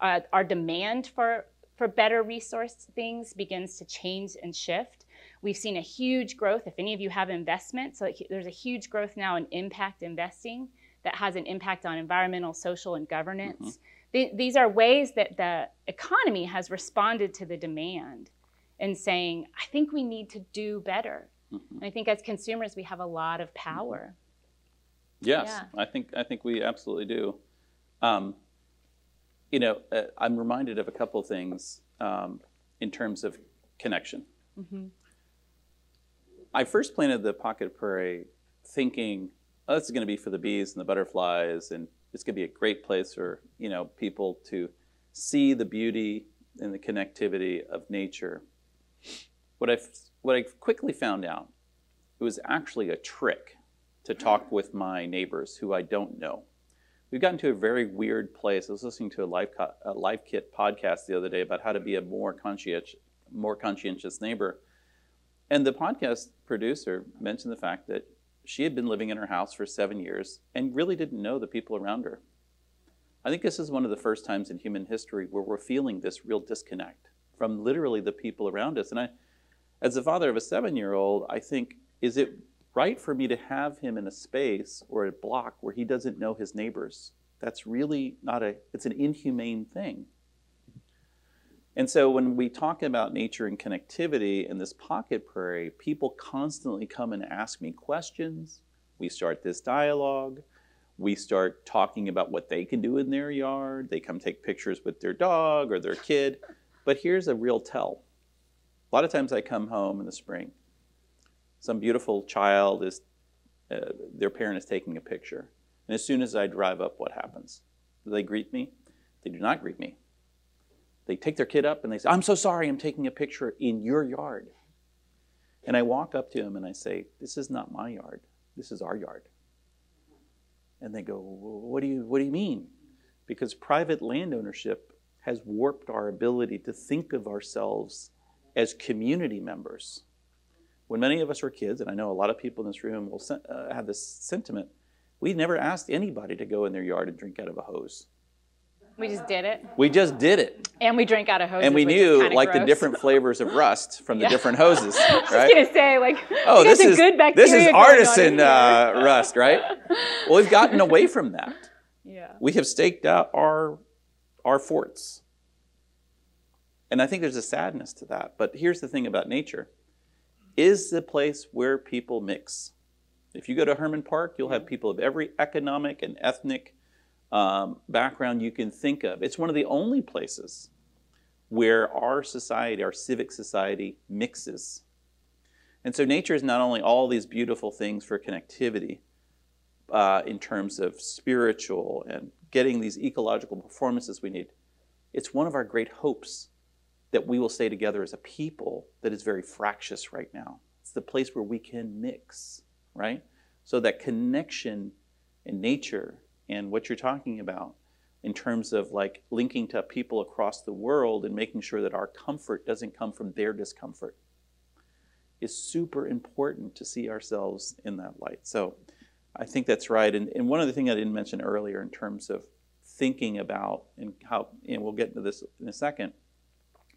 Uh, our demand for, for better resource things begins to change and shift. We've seen a huge growth. If any of you have investments, so there's a huge growth now in impact investing that has an impact on environmental, social, and governance. Mm-hmm. Th- these are ways that the economy has responded to the demand and saying, I think we need to do better. Mm-hmm. I think as consumers, we have a lot of power. Yes, yeah. I think I think we absolutely do. Um, you know, uh, I'm reminded of a couple of things um, in terms of connection. Mm-hmm. I first planted the pocket prairie thinking, oh, this is going to be for the bees and the butterflies, and it's going to be a great place for you know people to see the beauty and the connectivity of nature. What I what I quickly found out it was actually a trick to talk hmm. with my neighbors who I don't know. We've gotten to a very weird place. I was listening to a Life, a Life Kit podcast the other day about how to be a more conscientious, more conscientious neighbor. And the podcast producer mentioned the fact that she had been living in her house for seven years and really didn't know the people around her. I think this is one of the first times in human history where we're feeling this real disconnect from literally the people around us. And I, as the father of a seven year old, I think, is it right for me to have him in a space or a block where he doesn't know his neighbors? That's really not a, it's an inhumane thing. And so when we talk about nature and connectivity in this pocket prairie, people constantly come and ask me questions. We start this dialogue. We start talking about what they can do in their yard. They come take pictures with their dog or their kid. But here's a real tell. A lot of times I come home in the spring. Some beautiful child is, uh, their parent is taking a picture. And as soon as I drive up, what happens? Do they greet me? They do not greet me. They take their kid up and they say, I'm so sorry, I'm taking a picture in your yard. And I walk up to them and I say, This is not my yard. This is our yard. And they go, What do you, what do you mean? Because private land ownership has warped our ability to think of ourselves as community members. When many of us were kids, and I know a lot of people in this room will uh, have this sentiment, we never asked anybody to go in their yard and drink out of a hose. We just did it. We just did it. And we drank out of hoses. And we knew like gross. the different flavors of rust from the yeah. different hoses. Right? I was gonna say like oh this is good this is artisan uh, rust right? Well we've gotten away from that. Yeah. We have staked out our our forts. And I think there's a sadness to that. But here's the thing about nature is the place where people mix. If you go to Hermann Park, you'll have people of every economic and ethnic um, background you can think of. It's one of the only places where our society, our civic society, mixes. And so nature is not only all these beautiful things for connectivity uh, in terms of spiritual and getting these ecological performances we need, it's one of our great hopes that we will stay together as a people that is very fractious right now. It's the place where we can mix, right? So that connection in nature and what you're talking about in terms of like linking to people across the world and making sure that our comfort doesn't come from their discomfort is super important to see ourselves in that light. So I think that's right. And, and one other thing I didn't mention earlier in terms of thinking about and how, and we'll get into this in a second.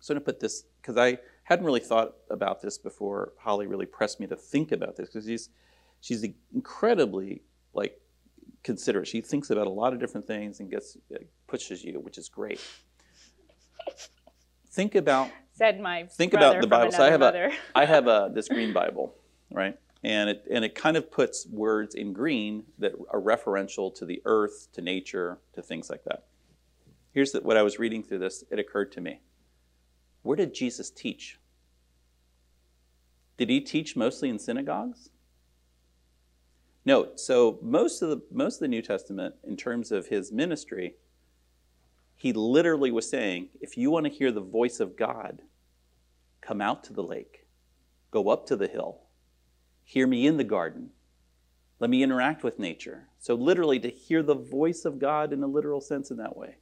So I'm going to put this, because I hadn't really thought about this before Holly really pressed me to think about this, because she's, she's incredibly like considerate. She thinks about a lot of different things and gets pushes you, which is great. think about said my think about the Bible. So I have mother. a I have a this green Bible, right? And it and it kind of puts words in green that are referential to the earth, to nature, to things like that. Here's the, what I was reading through this. It occurred to me. Where did Jesus teach? Did he teach mostly in synagogues? Note, so most of the most of the New Testament, in terms of his ministry, he literally was saying, if you want to hear the voice of God, come out to the lake, go up to the hill, hear me in the garden, let me interact with nature. So literally, to hear the voice of God in a literal sense in that way,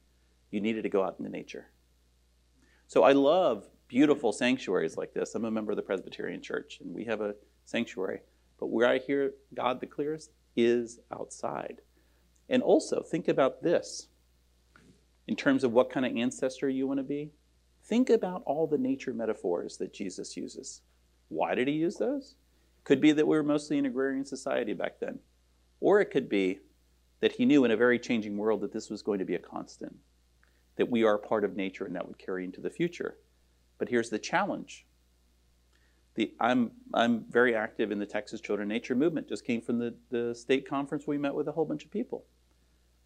you needed to go out into nature. So I love beautiful sanctuaries like this. I'm a member of the Presbyterian Church, and we have a sanctuary. But where I hear God the clearest is outside. And also, think about this in terms of what kind of ancestor you want to be. Think about all the nature metaphors that Jesus uses. Why did he use those? Could be that we were mostly an agrarian society back then. Or it could be that he knew in a very changing world that this was going to be a constant, that we are part of nature and that would carry into the future. But here's the challenge the, I'm, I'm very active in the Texas Children Nature Movement. Just came from the, the state conference we met with a whole bunch of people.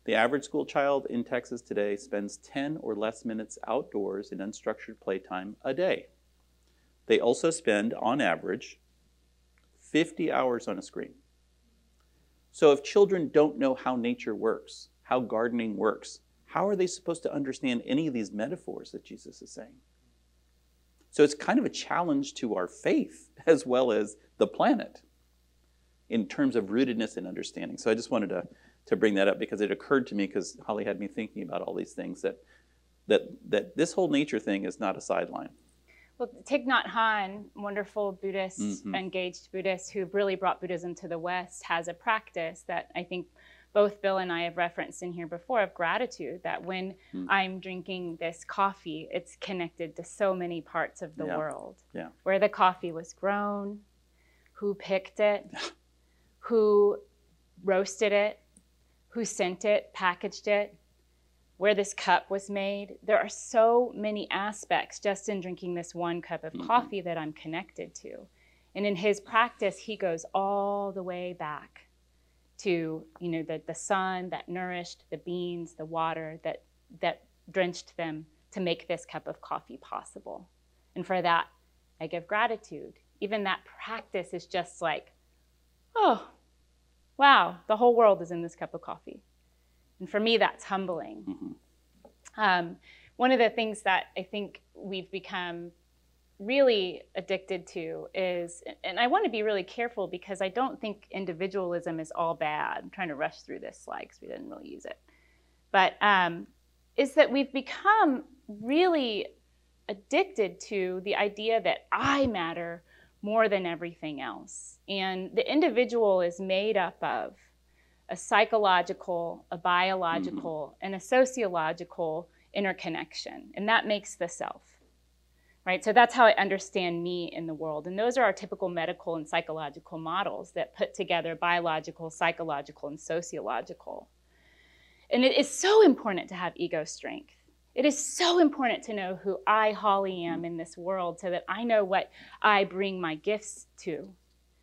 The average school child in Texas today spends 10 or less minutes outdoors in unstructured playtime a day. They also spend, on average, 50 hours on a screen. So if children don't know how nature works, how gardening works, how are they supposed to understand any of these metaphors that Jesus is saying? So it's kind of a challenge to our faith as well as the planet. in terms of rootedness and understanding. So I just wanted to to bring that up because it occurred to me because Holly had me thinking about all these things that that that this whole nature thing is not a sideline. Well, Thich Nhat Hanh, wonderful Buddhist, Mhm. engaged Buddhist who really brought Buddhism to the West, has a practice that I think both Bill and I have referenced in here before of gratitude. That when Mm. I'm drinking this coffee, it's connected to so many parts of the Yeah. world. Yeah. Where the coffee was grown, who picked it, who roasted it, who sent it, packaged it, where this cup was made. There are so many aspects just in drinking this one cup of Mhm. coffee that I'm connected to. And in his practice, he goes all the way back to, you know, the, the sun that nourished the beans, the water that that drenched them to make this cup of coffee possible. And for that, I give gratitude. Even that practice is just like, oh, wow, the whole world is in this cup of coffee. And for me, that's humbling. Mhm. Um, one of the things that I think we've become really addicted to is, and I want to be really careful because I don't think individualism is all bad. I'm trying to rush through this slide because we didn't really use it. But um, is that we've become really addicted to the idea that I matter more than everything else. And the individual is made up of a psychological, a biological, and a sociological interconnection. And that makes the self. Right? So that's how I understand me in the world. And those are our typical medical and psychological models that put together biological, psychological, and sociological. And it is so important to have ego strength. It is so important to know who I, Holly, am in this world so that I know what I bring my gifts to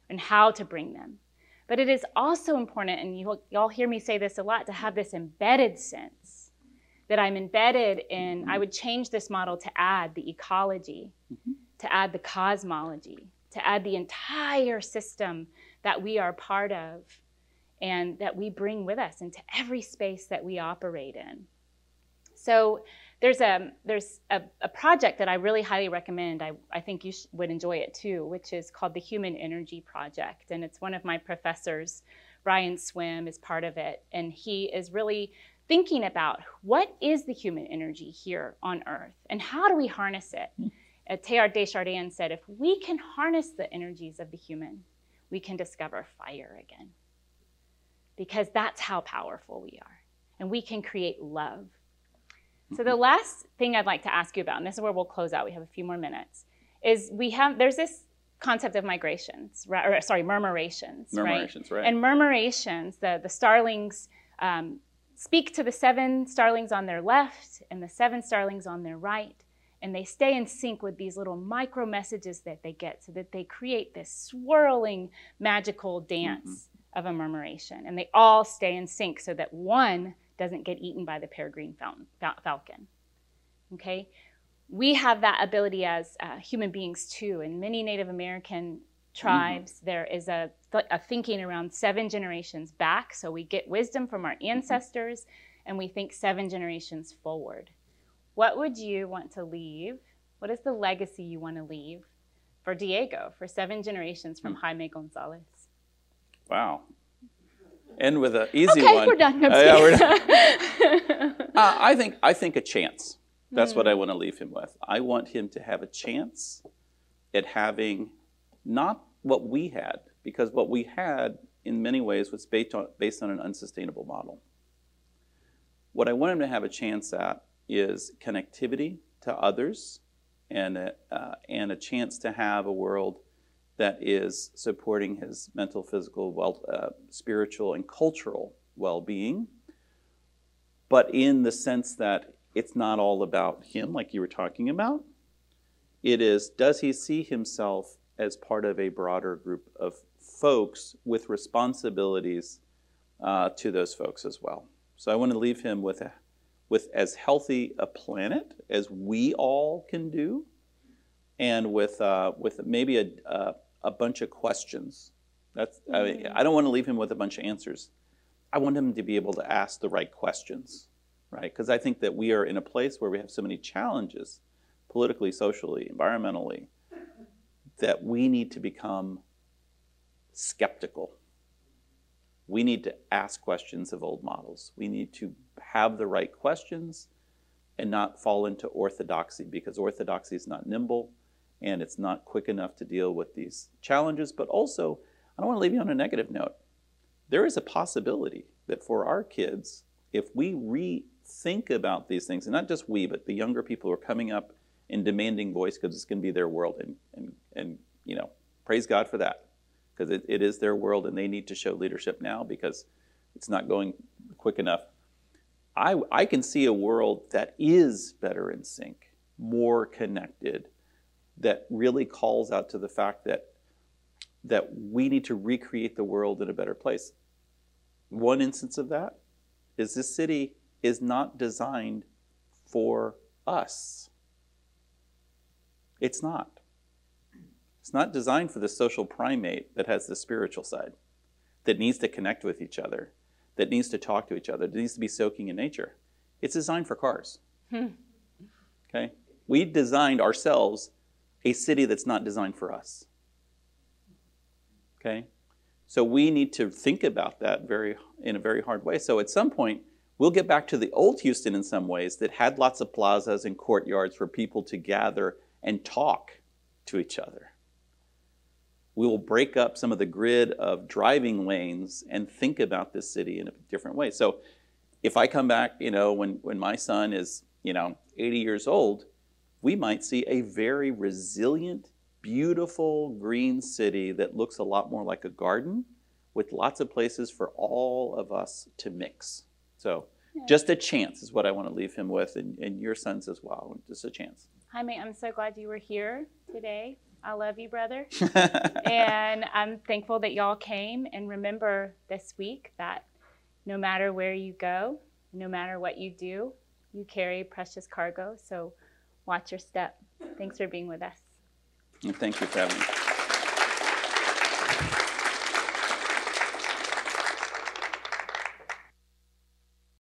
and how to bring them. But it is also important, and you, y'all hear me say this a lot, to have this embedded sense that I'm embedded in. I would change this model to add the ecology, Mhm. to add the cosmology, to add the entire system that we are part of and that we bring with us into every space that we operate in. So there's a there's a, a project that I really highly recommend. I, I think you sh- would enjoy it too, which is called the Human Energy Project, and it's one of my professors, Brian Swimme, is part of it, and he is really thinking about what is the human energy here on Earth and how do we harness it. Uh, Teilhard de Chardin said, if we can harness the energies of the human, we can discover fire again. Because that's how powerful we are. And we can create love. So the last thing I'd like to ask you about, and this is where we'll close out, we have a few more minutes, is we have there's this concept of migrations, right, or sorry, murmurations, right? Murmurations, right? And murmurations, the, the starlings um, speak to the seven starlings on their left and the seven starlings on their right, and they stay in sync with these little micro messages that they get so that they create this swirling magical dance of a murmuration. And they all stay in sync so that one doesn't get eaten by the peregrine fountain, falcon. Okay? We have that ability as uh, human beings too. and many Native American tribes, there is a, th- a thinking around seven generations back. So we get wisdom from our ancestors and we think seven generations forward. What would you want to leave? What is the legacy you want to leave for Diego, for seven generations from Jaime Gonzalez? wow. End with an easy okay, one. we're done. Uh, yeah, we're done. Uh, I think I think a chance. That's Hmm. what I want to leave him with. I want him to have a chance at having not what we had, because what we had in many ways was based on based on an unsustainable model. What I want him to have a chance at is connectivity to others, and a, uh, and a chance to have a world that is supporting his mental, physical, well, uh, spiritual, and cultural well-being but in the sense that it's not all about him, like you were talking about. It is, does he see himself as part of a broader group of folks with responsibilities uh, to those folks as well? So I want to leave him with a, with as healthy a planet as we all can do, and with uh, with maybe a, a a bunch of questions. That's I, mean, I don't want to leave him with a bunch of answers. I want him to be able to ask the right questions, right? Because I think that we are in a place where we have so many challenges, politically, socially, environmentally, that we need to become skeptical we need to ask questions of old models. We need to have the right questions and not fall into orthodoxy because orthodoxy is not nimble and it's not quick enough to deal with these challenges. But also, I don't want to leave you on a negative note. There is a possibility that for our kids, if we rethink about these things, and not just we, but the younger people who are coming up and demanding voice because it's going to be their world, and, and, and you know, praise God for that because it, it is their world and they need to show leadership now because it's not going quick enough. I, I can see a world that is better in sync, more connected, that really calls out to the fact that that we need to recreate the world in a better place. One instance of that is this city is not designed for us. It's not. It's not designed for the social primate that has the spiritual side, that needs to connect with each other, that needs to talk to each other, that needs to be soaking in nature. It's designed for cars. Hmm. Okay? We designed ourselves a city that's not designed for us. Okay? So we need to think about that very in a very hard way. So at some point, we'll get back to the old Houston in some ways that had lots of plazas and courtyards for people to gather and talk to each other. We will break up some of the grid of driving lanes and think about this city in a different way. So if I come back, you know, when, when my son is, you know, 80 years old, we might see a very resilient, beautiful green city that looks a lot more like a garden with lots of places for all of us to mix. So, Yeah. just a chance is what I want to leave him with, and, and your sons as well. Just a chance. Jaime, I'm so glad you were here today. I love you, brother. and I'm thankful that y'all came. And remember this week that no matter where you go, no matter what you do, you carry precious cargo. So watch your step. Thanks for being with us. And thank you for having me.